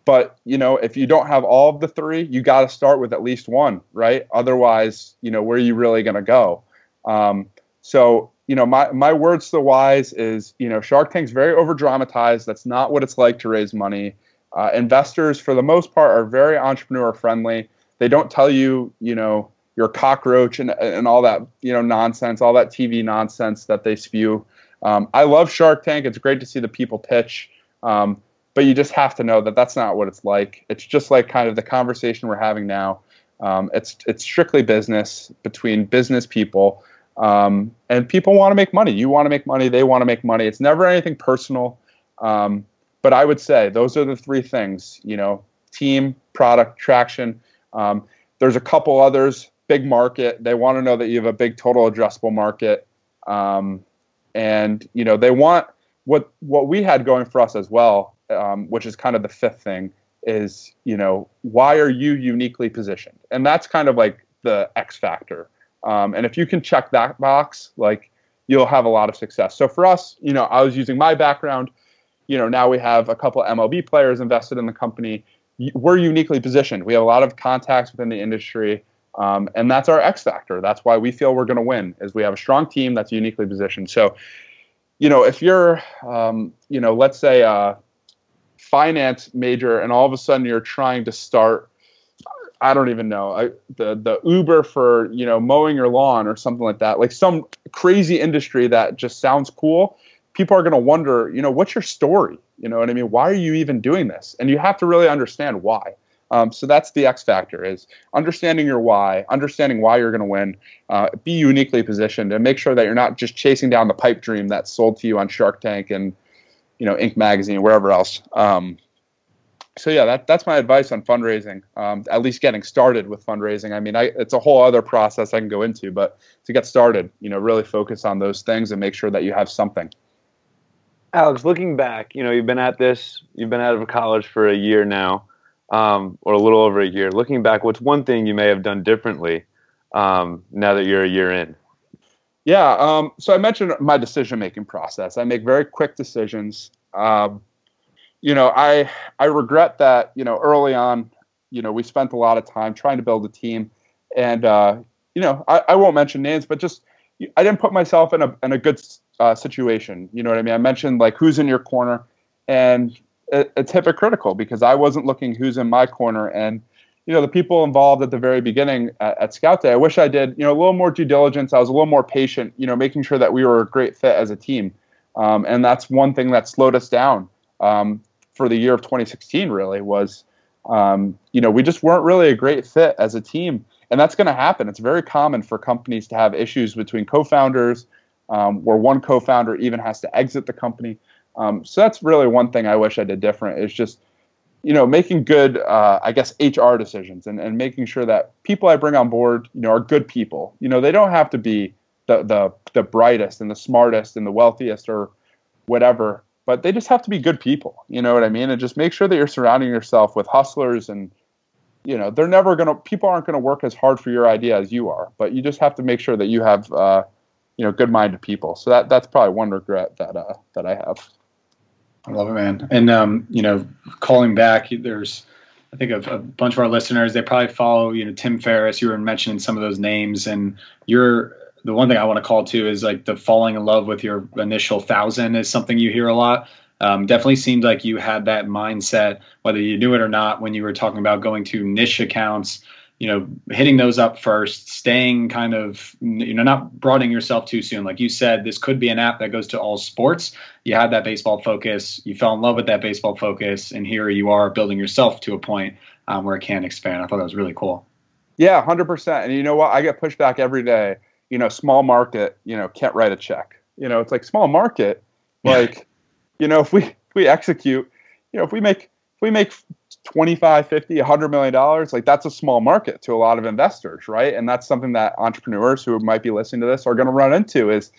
but you know, if you don't have all of the three, you got to start with at least one, right? Otherwise, you know, where are you really going to go? Um, so you know, my my words to the wise is, you know, Shark Tank's very over dramatized. That's not what it's like to raise money. Uh, investors, for the most part, are very entrepreneur friendly. They don't tell you, you know, you're a cockroach and, and all that, you know, nonsense, all that TV nonsense that they spew. Um, I love Shark Tank. It's great to see the people pitch. Um, but you just have to know that that's not what it's like. It's just like kind of the conversation we're having now. Um, it's it's strictly business between business people, um, and people want to make money. You want to make money. They want to make money. It's never anything personal. Um, but I would say those are the three things. You know, team, product, traction. Um, there's a couple others. Big market. They want to know that you have a big total addressable market, um, and you know they want what what we had going for us as well, um, which is kind of the fifth thing is you know why are you uniquely positioned, and that's kind of like the X factor. Um, and if you can check that box, like you'll have a lot of success. So for us, you know, I was using my background you know, now we have a couple MLB players invested in the company. We're uniquely positioned. We have a lot of contacts within the industry, um, and that's our X factor. That's why we feel we're going to win. Is we have a strong team that's uniquely positioned. So, you know, if you're, um, you know, let's say a finance major, and all of a sudden you're trying to start I don't even know I, the the Uber for you know mowing your lawn or something like that, like some crazy industry that just sounds cool people are going to wonder, you know, what's your story? You know what I mean? Why are you even doing this? And you have to really understand why. Um, so that's the X factor is understanding your why, understanding why you're going to win, uh, be uniquely positioned, and make sure that you're not just chasing down the pipe dream that's sold to you on Shark Tank and you know Inc. magazine, wherever else. Um, so yeah, that, that's my advice on fundraising. Um, at least getting started with fundraising. I mean, I, it's a whole other process I can go into, but to get started, you know, really focus on those things and make sure that you have something. Alex, looking back, you know, you've been at this, you've been out of college for a year now, um, or a little over a year. Looking back, what's one thing you may have done differently um, now that you're a year in? Yeah, um, so I mentioned my decision making process. I make very quick decisions. Um, you know, I I regret that. You know, early on, you know, we spent a lot of time trying to build a team, and uh, you know, I, I won't mention names, but just I didn't put myself in a in a good uh, situation. You know what I mean? I mentioned like who's in your corner, and it, it's hypocritical because I wasn't looking who's in my corner, and you know the people involved at the very beginning at, at, Scout Day. I wish I did you know a little more due diligence. I was a little more patient, you know, making sure that we were a great fit as a team. Um, and that's one thing that slowed us down um, for the year of 2016. Really was um, you know we just weren't really a great fit as a team, and that's going to happen. It's very common for companies to have issues between co-founders, um, where one co-founder even has to exit the company. Um, so that's really one thing I wish I did different. Is just you know, making good, uh, I guess, HR decisions and, and making sure that people I bring on board, you know, are good people. You know, they don't have to be the, the, the brightest and the smartest and the wealthiest or whatever, but they just have to be good people. You know what I mean? And just make sure that you're surrounding yourself with hustlers and, you know, they're never going to, people aren't going to work as hard for your idea as you are, but you just have to make sure that you have, uh, you know, good minded people. So that, that's probably one regret that, uh, that I have. I love it, man. And um, you know, calling back, there's I think a, a, bunch of our listeners they probably follow you know Tim Ferriss. You were mentioning some of those names, and you're the one thing I want to call to is like the falling in love with your initial thousand is something you hear a lot. Um, definitely seemed like you had that mindset, whether you knew it or not, when you were talking about going to niche accounts you know, hitting those up first, staying kind of, you know, not broadening yourself too soon. Like you said, this could be an app that goes to all sports. You had that baseball focus, you fell in love with that baseball focus, and here you are building yourself to a point um, where it can expand. I thought that was really cool. Yeah, 100%. And you know what? I get pushback every day. You know, small market, you know, can't write a check. You know, it's like small market. Like, you know, if we if we execute, you know, if we make if we make 25 50 100 million dollars like that's a small market to a lot of investors right? And that's something that entrepreneurs who might be listening to this are going to run into is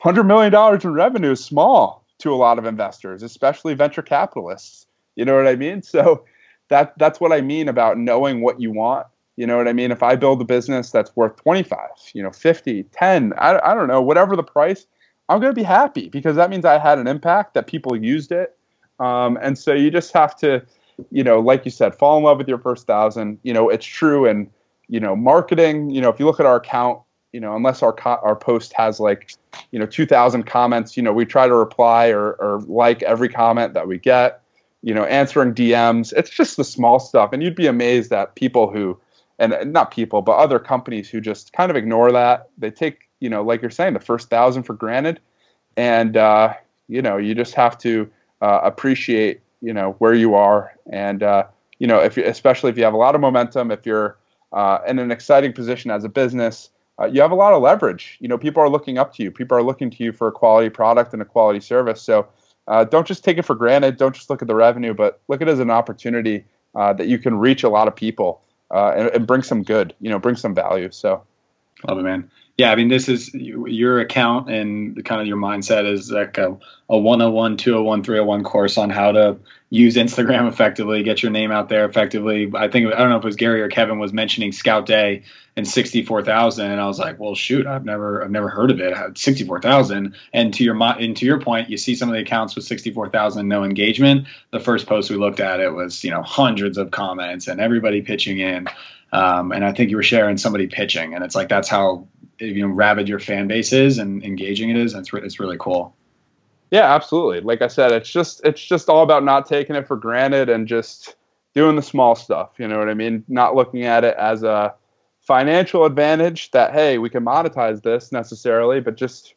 100 million dollars in revenue is small to a lot of investors especially venture capitalists. You know what i mean? So that that's what i mean about knowing what you want. You know what i mean? If i build a business that's worth 25 you know 50 10 i, I don't know whatever the price i'm going to be happy because that means i had an impact that people used it. Um, and so you just have to you know, like you said, fall in love with your first thousand. You know, it's true. And, you know, marketing, you know, if you look at our account, you know, unless our co- our post has like, you know, 2,000 comments, you know, we try to reply or, or like every comment that we get, you know, answering DMs. It's just the small stuff. And you'd be amazed at people who, and not people, but other companies who just kind of ignore that. They take, you know, like you're saying, the first thousand for granted. And, uh, you know, you just have to uh, appreciate you know where you are, and uh, you know if you, especially if you have a lot of momentum, if you're uh, in an exciting position as a business, uh, you have a lot of leverage. You know, people are looking up to you. People are looking to you for a quality product and a quality service. So uh, don't just take it for granted. Don't just look at the revenue, but look at it as an opportunity uh, that you can reach a lot of people uh, and, and bring some good. You know, bring some value. So. Love it, man. Yeah, I mean, this is your account and kind of your mindset is like a, a 101, 201, 301 course on how to use Instagram effectively, get your name out there effectively. I think, I don't know if it was Gary or Kevin was mentioning Scout Day and 64,000. And I was like, well, shoot, I've never, I've never heard of it. 64,000. And to your, and to your point, you see some of the accounts with 64,000, no engagement. The first post we looked at, it was, you know, hundreds of comments and everybody pitching in. Um, and I think you were sharing somebody pitching, and it's like that's how you know rabid your fan base is and engaging it is. And it's re- it's really cool. Yeah, absolutely. Like I said, it's just it's just all about not taking it for granted and just doing the small stuff. You know what I mean? Not looking at it as a financial advantage that hey we can monetize this necessarily, but just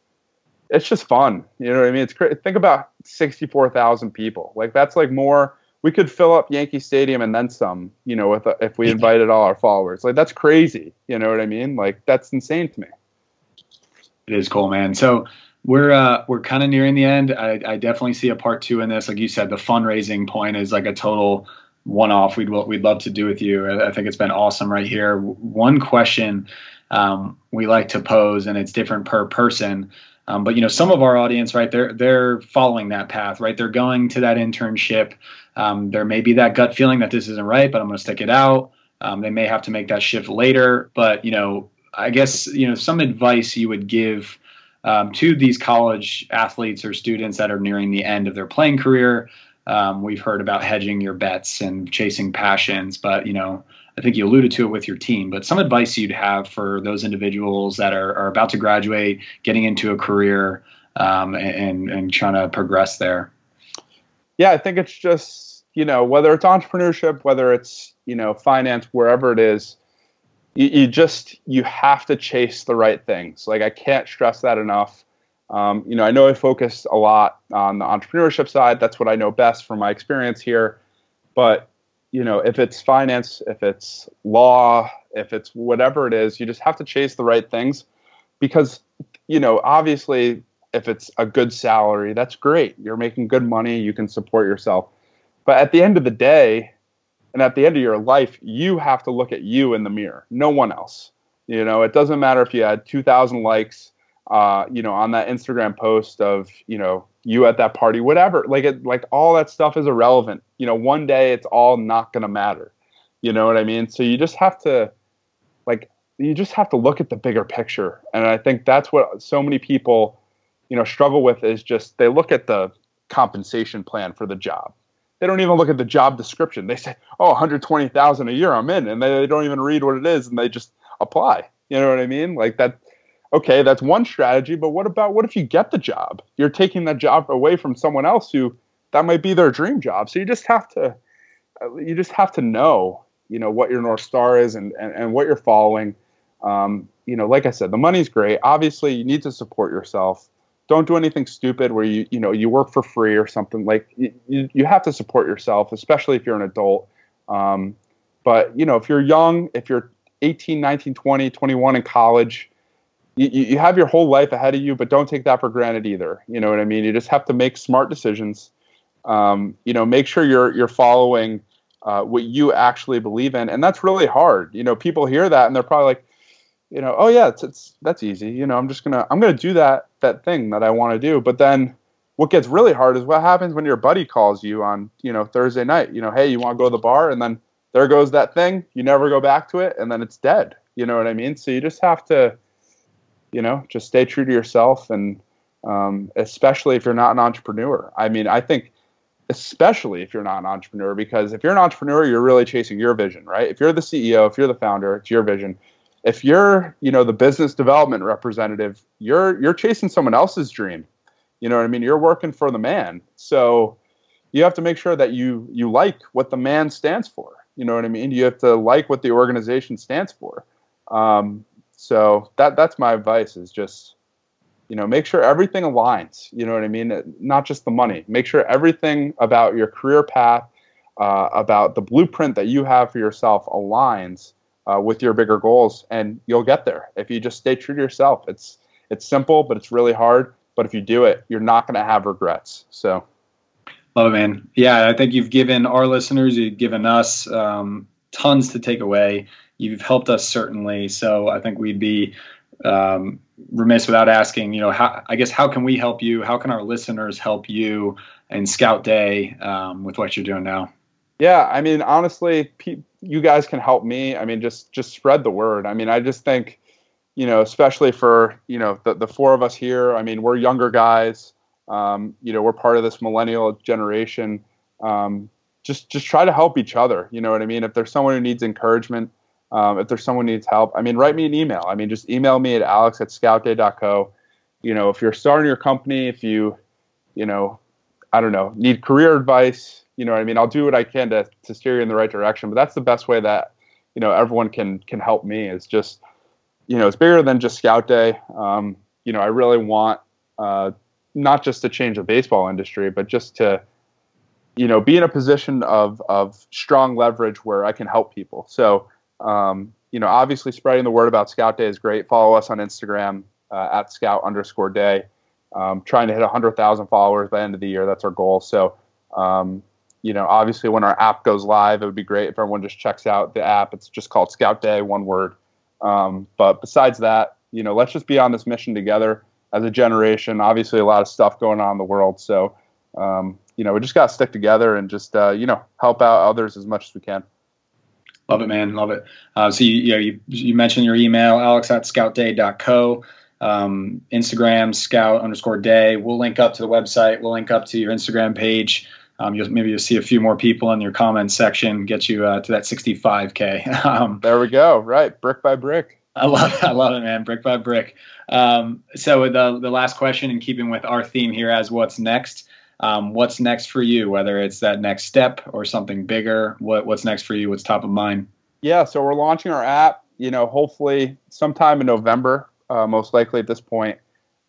it's just fun. You know what I mean? It's great. Think about sixty four thousand people. Like that's like more we could fill up Yankee Stadium and then some, you know, if if we invited all our followers. Like that's crazy. You know what I mean? Like that's insane to me. It is cool, man. So we're uh, we're kind of nearing the end. I, I definitely see a part two in this. Like you said, the fundraising point is like a total one off. We'd we'd love to do with you. I think it's been awesome right here. One question um, we like to pose, and it's different per person. Um, but you know, some of our audience, right? They're they're following that path, right? They're going to that internship. Um, there may be that gut feeling that this isn't right, but I'm going to stick it out. Um, they may have to make that shift later, but you know, I guess you know some advice you would give um, to these college athletes or students that are nearing the end of their playing career. Um, we've heard about hedging your bets and chasing passions, but you know, I think you alluded to it with your team. But some advice you'd have for those individuals that are, are about to graduate, getting into a career, um, and and trying to progress there. Yeah, I think it's just you know, whether it's entrepreneurship, whether it's, you know, finance, wherever it is, you, you just, you have to chase the right things. Like, I can't stress that enough. Um, you know, I know I focus a lot on the entrepreneurship side. That's what I know best from my experience here. But, you know, if it's finance, if it's law, if it's whatever it is, you just have to chase the right things because, you know, obviously if it's a good salary, that's great. You're making good money, you can support yourself. But at the end of the day, and at the end of your life, you have to look at you in the mirror, no one else. You know, it doesn't matter if you had 2,000 likes, uh, you know, on that Instagram post of, you know, you at that party, whatever. Like it, like all that stuff is irrelevant. You know, one day it's all not going to matter. You know what I mean? So you just have to, like, you just have to look at the bigger picture. And I think that's what so many people you know struggle with is just they look at the compensation plan for the job. They don't even look at the job description. They say, "Oh, 120,000 a year, I'm in," and they, they don't even read what it is, and they just apply. You know what I mean? Like that. Okay, that's one strategy, but what about what if you get the job? You're taking that job away from someone else who that might be their dream job. So you just have to, you just have to know, you know, what your north star is and and, and what you're following. Um, you know, like I said, the money's great. Obviously, you need to support yourself don't do anything stupid where you you know you work for free or something. Like you, you have to support yourself especially if you're an adult. Um, but you know if you're young if you're 18 19 20 21 in college you, you have your whole life ahead of you but don't take that for granted either. You know what i mean? You just have to make smart decisions. Um, you know make sure you're you're following uh, what you actually believe in. And that's really hard. You know people hear that and they're probably like you know, oh yeah, it's, it's that's easy. You know, I'm just gonna I'm gonna do that that thing that I want to do. But then what gets really hard is what happens when your buddy calls you on you know Thursday night. You know, hey, you want to go to the bar, and then there goes that thing. You never go back to it, and then it's dead. You know what I mean? So you just have to, you know, just stay true to yourself, and um, especially if you're not an entrepreneur. I mean, I think especially if you're not an entrepreneur because if you're an entrepreneur you're really chasing your vision right if you're the ceo if you're the founder it's your vision if you're you know the business development representative you're you're chasing someone else's dream. You know what i mean? You're working for the man. So you have to make sure that you you like what the man stands for. You know what i mean? You have to like what the organization stands for. Um, so that that's my advice is just you know make sure everything aligns. You know what i mean? Not just the money. Make sure everything about your career path uh, about the blueprint that you have for yourself aligns uh, with your bigger goals, and you'll get there if you just stay true to yourself. It's it's simple, but it's really hard. But if you do it, you're not going to have regrets. So, love it, man. Yeah, I think you've given our listeners, you've given us um, tons to take away. You've helped us certainly. So I think we'd be um, remiss without asking, you know, how, I guess how can we help you? How can our listeners help you in Scout Day um, with what you're doing now? Yeah, I mean, honestly, pe- you guys can help me. I mean, just just spread the word. I mean, I just think, you know, especially for you know the the four of us here. I mean, we're younger guys. Um, you know, we're part of this millennial generation. Um, just just try to help each other. You know what I mean? If there's someone who needs encouragement, um, if there's someone who needs help, I mean, write me an email. I mean, just email me at alex at scoutday.co. You know, if you're starting your company, if you, you know, I don't know, need career advice, you know I mean? I'll do what I can to, to steer you in the right direction, but that's the best way that, you know, everyone can, can help me is just, you know, it's bigger than just scout day. Um, you know, I really want, uh, not just to change the baseball industry, but just to, you know, be in a position of, of strong leverage where I can help people. So, um, you know, obviously spreading the word about Scout Day is great. Follow us on Instagram uh, at Scout underscore Day. Um, trying to hit 100,000 followers by the end of the year. That's our goal. So, um, you know, obviously when our app goes live, it would be great if everyone just checks out the app. It's just called Scout Day, one word. Um, but besides that, you know, let's just be on this mission together as a generation. Obviously, a lot of stuff going on in the world. So, um, you know, we just got to stick together and just, uh, you know, help out others as much as we can. Love it, man. Love it. Uh, so, you, you, know, you, you mentioned your email, alex at scoutday.co. Um, Instagram, scout underscore day. We'll link up to the website. We'll link up to your Instagram page. Um, you'll, maybe you'll see a few more people in your comments section, get you uh, to that 65k. Um, there we go. Right, brick by brick. I love it. I love it, man. Brick by brick. Um, so the the last question, in keeping with our theme here, as what's next, Um, what's next for you? Whether it's that next step or something bigger, what what's next for you? What's top of mind? Yeah, so we're launching our app. You know, hopefully sometime in November, uh, most likely at this point.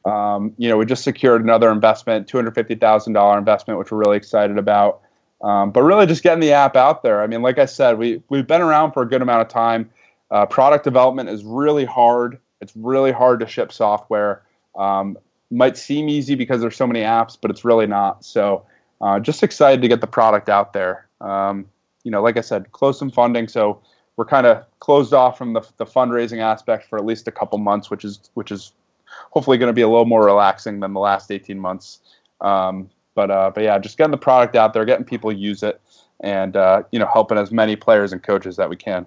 Um, you know, we just secured another investment, two hundred fifty thousand dollar investment, which we're really excited about. Um, but really, just getting the app out there. I mean, like I said, we we've been around for a good amount of time. Uh, product development is really hard. It's really hard to ship software. Um, might seem easy because there's so many apps, but it's really not. So, uh, just excited to get the product out there. Um, you know, like I said, close some funding, so we're kind of closed off from the, the fundraising aspect for at least a couple months, which is which is hopefully going to be a little more relaxing than the last 18 months. Um, but uh, but yeah, just getting the product out there, getting people use it, and uh, you know, helping as many players and coaches that we can.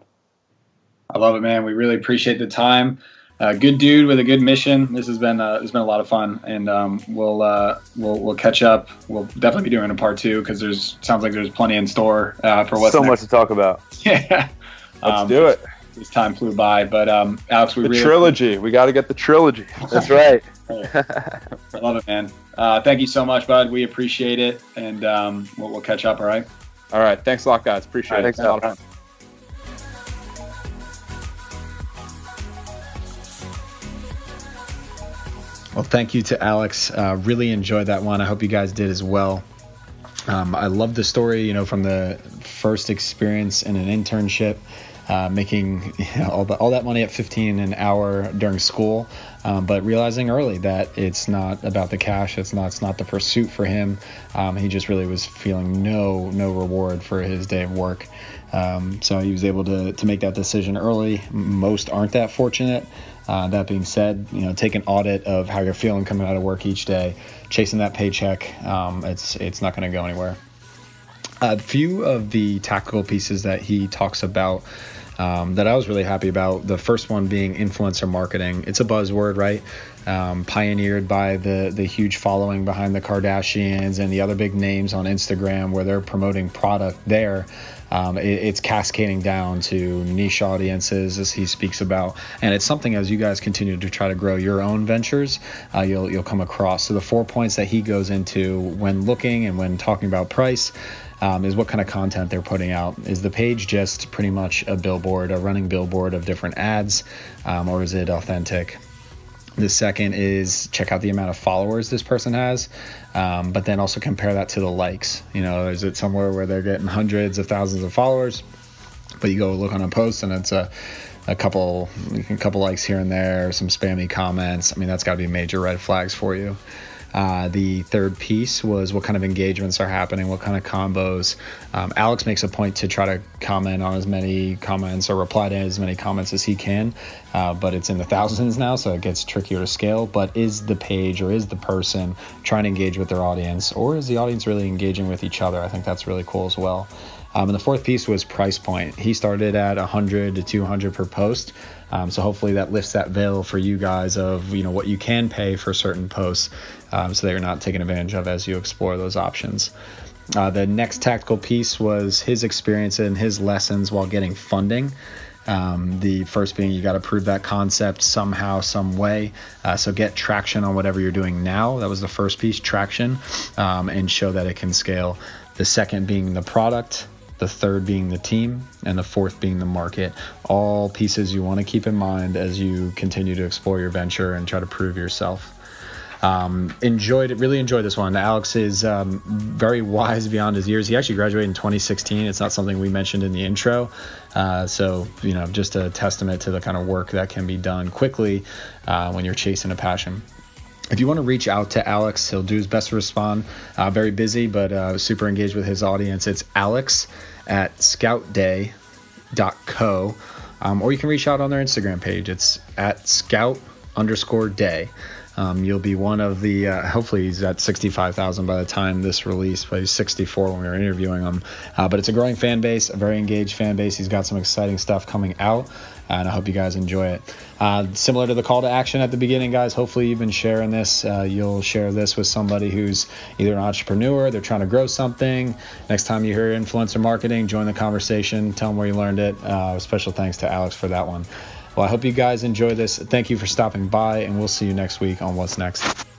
I love it, man. We really appreciate the time. Uh, good dude with a good mission. This has been uh, it's been a lot of fun, and um, we'll uh, we'll we'll catch up. We'll definitely be doing a part two because there's sounds like there's plenty in store uh, for what's so next. much to talk about. yeah, Let's Um, do it. This time flew by, but um, Alex, we The really trilogy. We got to get the trilogy. That's right. I love it, man. Uh, thank you so much, bud. We appreciate it, and um, we'll, we'll catch up. All right. All right. Thanks a lot, guys. Appreciate All right, it. Thanks a lot. Well, thank you to Alex. Uh, really enjoyed that one. I hope you guys did as well. Um, I love the story, you know, from the first experience in an internship, uh, making you know, all, the, all that money at 15 an hour during school, um, but realizing early that it's not about the cash. It's not. It's not the pursuit for him. Um, he just really was feeling no no reward for his day of work. Um, so he was able to to make that decision early. Most aren't that fortunate. Uh, that being said, you know, take an audit of how you're feeling coming out of work each day, chasing that paycheck. Um, it's it's not going to go anywhere. A few of the tactical pieces that he talks about um, that I was really happy about. The first one being influencer marketing. It's a buzzword, right? Um, pioneered by the the huge following behind the Kardashians and the other big names on Instagram, where they're promoting product there. Um, it, it's cascading down to niche audiences, as he speaks about, and it's something as you guys continue to try to grow your own ventures, uh, you'll you'll come across. So the four points that he goes into when looking and when talking about price. Um, is what kind of content they're putting out. Is the page just pretty much a billboard, a running billboard of different ads, um, or is it authentic? The second is check out the amount of followers this person has, um, but then also compare that to the likes. You know, is it somewhere where they're getting hundreds of thousands of followers, but you go look on a post and it's a a couple a couple likes here and there, some spammy comments. I mean, that's got to be major red flags for you. Uh, the third piece was what kind of engagements are happening, what kind of combos. Um, Alex makes a point to try to comment on as many comments or reply to as many comments as he can, uh, but it's in the thousands now, so it gets trickier to scale. But is the page or is the person trying to engage with their audience, or is the audience really engaging with each other? I think that's really cool as well. Um, and the fourth piece was price point. He started at 100 to 200 per post. Um, so hopefully that lifts that veil for you guys of you know what you can pay for certain posts, um, so that you're not taken advantage of as you explore those options. Uh, the next tactical piece was his experience and his lessons while getting funding. Um, the first being you got to prove that concept somehow, some way. Uh, so get traction on whatever you're doing now. That was the first piece, traction, um, and show that it can scale. The second being the product, the third being the team, and the fourth being the market. All pieces you want to keep in mind as you continue to explore your venture and try to prove yourself. Um, enjoyed it, really enjoyed this one. Alex is um, very wise beyond his years. He actually graduated in 2016. It's not something we mentioned in the intro. Uh, so, you know, just a testament to the kind of work that can be done quickly uh, when you're chasing a passion. If you want to reach out to Alex, he'll do his best to respond. Uh, very busy, but uh, super engaged with his audience. It's alex at scoutday.co. Um, or you can reach out on their Instagram page. It's at scout underscore day. Um, you'll be one of the. Uh, hopefully, he's at 65,000 by the time this release, but he's 64 when we were interviewing him. Uh, but it's a growing fan base, a very engaged fan base. He's got some exciting stuff coming out, and I hope you guys enjoy it. Uh, similar to the call to action at the beginning, guys. Hopefully, you've been sharing this. Uh, you'll share this with somebody who's either an entrepreneur, they're trying to grow something. Next time you hear influencer marketing, join the conversation. Tell them where you learned it. Uh, special thanks to Alex for that one. Well, I hope you guys enjoy this. Thank you for stopping by, and we'll see you next week on What's Next.